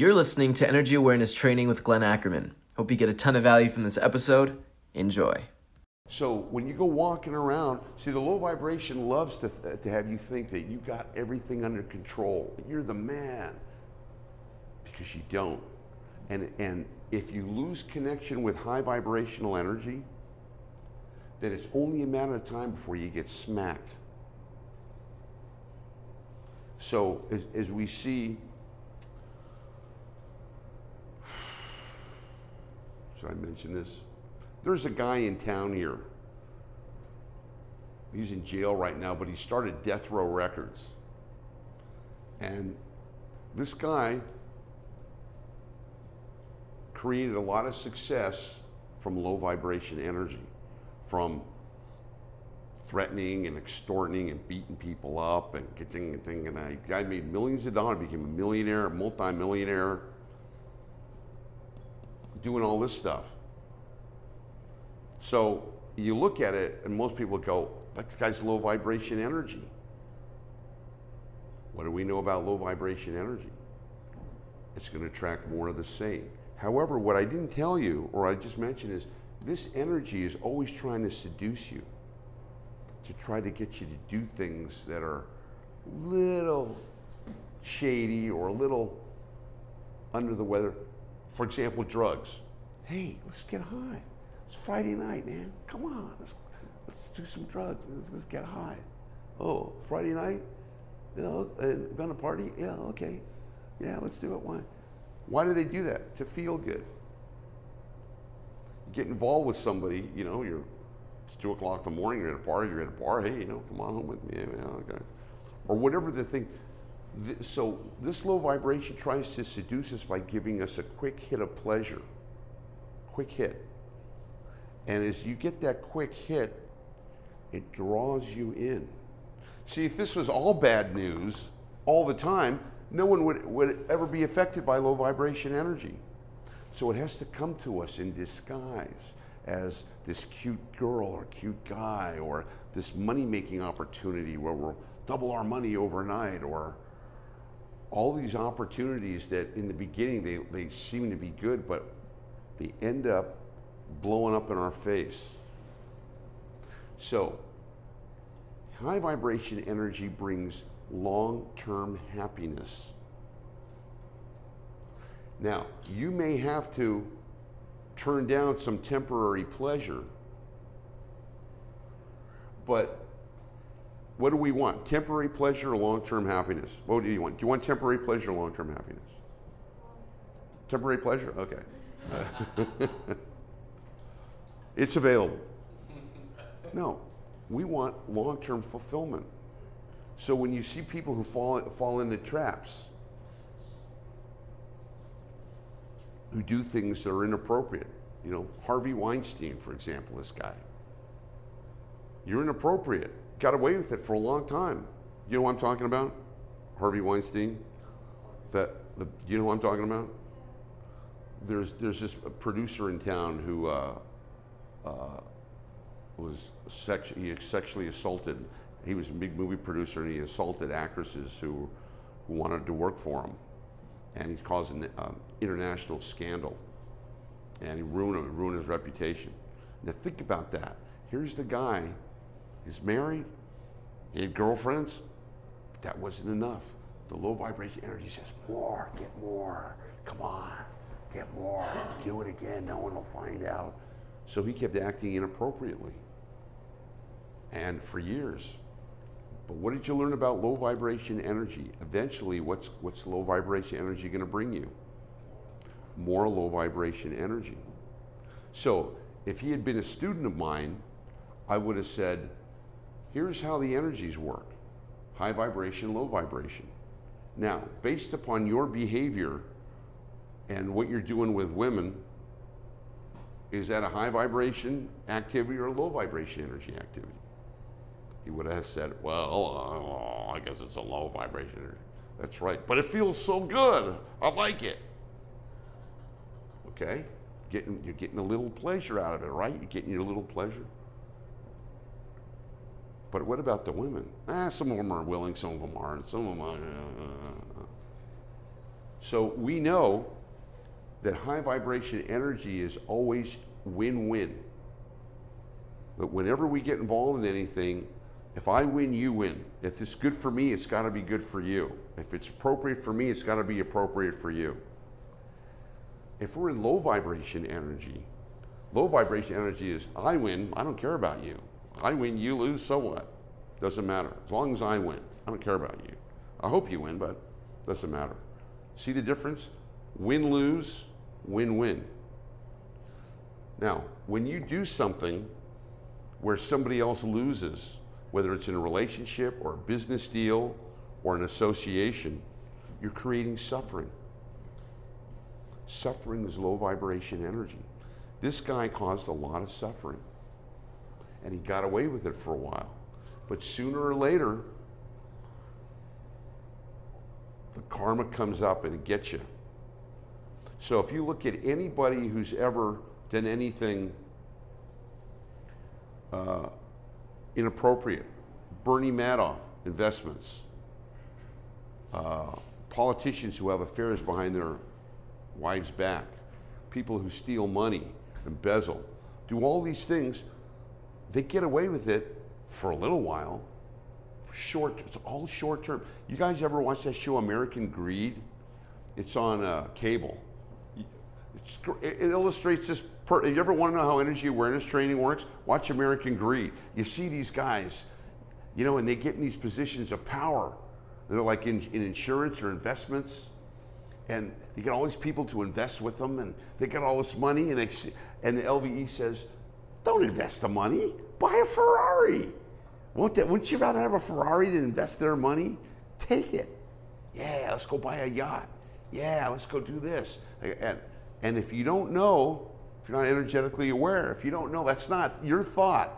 You're listening to Energy Awareness Training with Glenn Ackerman. Hope you get a ton of value from this episode. Enjoy. So when you go walking around, see the low vibration loves to, uh, to have you think that you got everything under control. You're the man. Because you don't. And, and if you lose connection with high vibrational energy, then it's only a matter of time before you get smacked. So as, as we see, should I mention this? There's a guy in town here. He's in jail right now, but he started Death Row Records. And this guy created a lot of success from low vibration energy, from threatening and extorting and beating people up and getting and thing. And I guy made millions of dollars, became a millionaire, multi-millionaire, doing all this stuff. So you look at it, and most people go, "That guy's low vibration energy." What do we know about low vibration energy? It's going to attract more of the same. However, what I didn't tell you, or I just mentioned, is this energy is always trying to seduce you, to try to get you to do things that are little shady or a little under the weather. For example, drugs. Hey, let's get high. It's Friday night, man. Come on, let's, let's do some drugs. Let's, let's get high. Oh, Friday night? You uh, know, and gonna party? Yeah, okay. Yeah, let's do it. Why? Why do they do that? To feel good. You get involved with somebody, you know, you're it's two o'clock in the morning, you're at a party, you're at a bar, hey, you know, come on home with me, yeah, okay. Or whatever the thing. So this low vibration tries to seduce us by giving us a quick hit of pleasure. Quick hit. And as you get that quick hit, it draws you in. See, if this was all bad news all the time, no one would, would ever be affected by low vibration energy. So it has to come to us in disguise as this cute girl or cute guy or this money making opportunity where we'll double our money overnight or all these opportunities that in the beginning they, they seem to be good, but they end up blowing up in our face. So, high vibration energy brings long term happiness. Now, you may have to turn down some temporary pleasure, but what do we want? Temporary pleasure or long term happiness? What do you want? Do you want temporary pleasure or long term happiness? Temporary pleasure? Okay. it's available. No, we want long term fulfillment. So when you see people who fall, fall into traps, who do things that are inappropriate, you know, Harvey Weinstein, for example, this guy, you're inappropriate. Got away with it for a long time. You know what I'm talking about? Harvey Weinstein? That the, you know what I'm talking about? There's, there's this producer in town who uh, uh, was sex, he sexually assaulted he was a big movie producer and he assaulted actresses who, who wanted to work for him. And he's caused an um, international scandal. And he ruined ruined his reputation. Now think about that. Here's the guy, he's married, he had girlfriends, but that wasn't enough. The low vibration energy says, more, get more, come on, get more, do it again, no one will find out. So he kept acting inappropriately. And for years, but what did you learn about low vibration energy? Eventually, what's, what's low vibration energy going to bring you? More low vibration energy. So, if he had been a student of mine, I would have said, here's how the energies work high vibration, low vibration. Now, based upon your behavior and what you're doing with women, is that a high vibration activity or a low vibration energy activity? he would have said, Well, uh, I guess it's a low vibration. Energy. That's right. But it feels so good. I like it. Okay? Getting, you're getting a little pleasure out of it, right? You're getting your little pleasure. But what about the women? Ah, some of them are willing, some of them aren't. Some of them are. Uh, So we know that high vibration energy is always win win. That whenever we get involved in anything, if I win, you win. If it's good for me, it's got to be good for you. If it's appropriate for me, it's got to be appropriate for you. If we're in low vibration energy, low vibration energy is I win, I don't care about you. I win, you lose, so what? Doesn't matter. As long as I win, I don't care about you. I hope you win, but doesn't matter. See the difference? Win lose, win win. Now, when you do something where somebody else loses, whether it's in a relationship or a business deal or an association, you're creating suffering. Suffering is low vibration energy. This guy caused a lot of suffering and he got away with it for a while. But sooner or later, the karma comes up and it gets you. So if you look at anybody who's ever done anything uh, inappropriate, Bernie Madoff investments, uh, politicians who have affairs behind their wives' back, people who steal money, embezzle, do all these things, they get away with it for a little while. Short, it's all short term. You guys ever watch that show American Greed? It's on uh, cable. It's, it illustrates this. Per, you ever want to know how energy awareness training works? Watch American Greed. You see these guys, you know, and they get in these positions of power. They're like in, in insurance or investments, and they get all these people to invest with them, and they get all this money, and they and the LVE says, "Don't invest the money. Buy a Ferrari." Won't that, wouldn't you rather have a Ferrari than invest their money? Take it. Yeah, let's go buy a yacht. Yeah, let's go do this. And, and if you don't know, if you're not energetically aware, if you don't know, that's not your thought.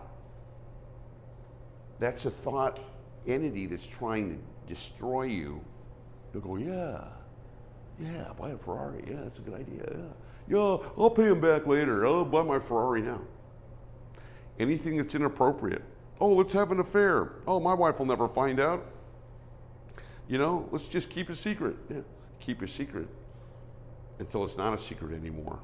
That's a thought entity that's trying to destroy you. You'll go, yeah, yeah, buy a Ferrari. Yeah, that's a good idea. Yeah, yeah, I'll pay him back later. I'll buy my Ferrari now. Anything that's inappropriate. Oh, let's have an affair. Oh, my wife will never find out. You know, let's just keep a secret. Yeah, keep a secret until it's not a secret anymore,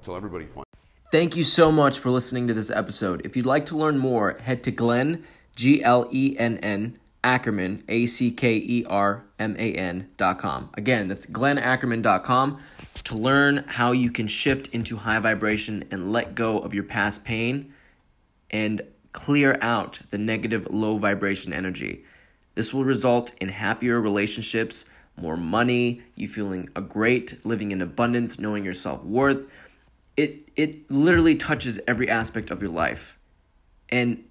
until everybody finds. Thank you so much for listening to this episode. If you'd like to learn more, head to Glenn G L E N N Ackerman A C K E R M A N dot com. Again, that's dot com to learn how you can shift into high vibration and let go of your past pain and clear out the negative low vibration energy. This will result in happier relationships, more money, you feeling a great, living in abundance, knowing your self-worth. It it literally touches every aspect of your life and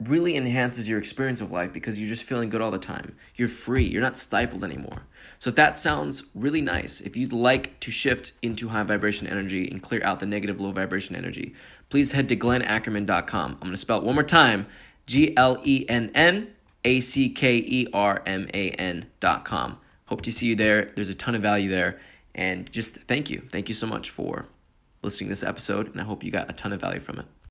really enhances your experience of life because you're just feeling good all the time. You're free, you're not stifled anymore. So if that sounds really nice, if you'd like to shift into high vibration energy and clear out the negative low vibration energy, please head to glennackerman.com. I'm going to spell it one more time G L E N N A C K E R M A N.com. Hope to see you there. There's a ton of value there. And just thank you. Thank you so much for listening to this episode. And I hope you got a ton of value from it.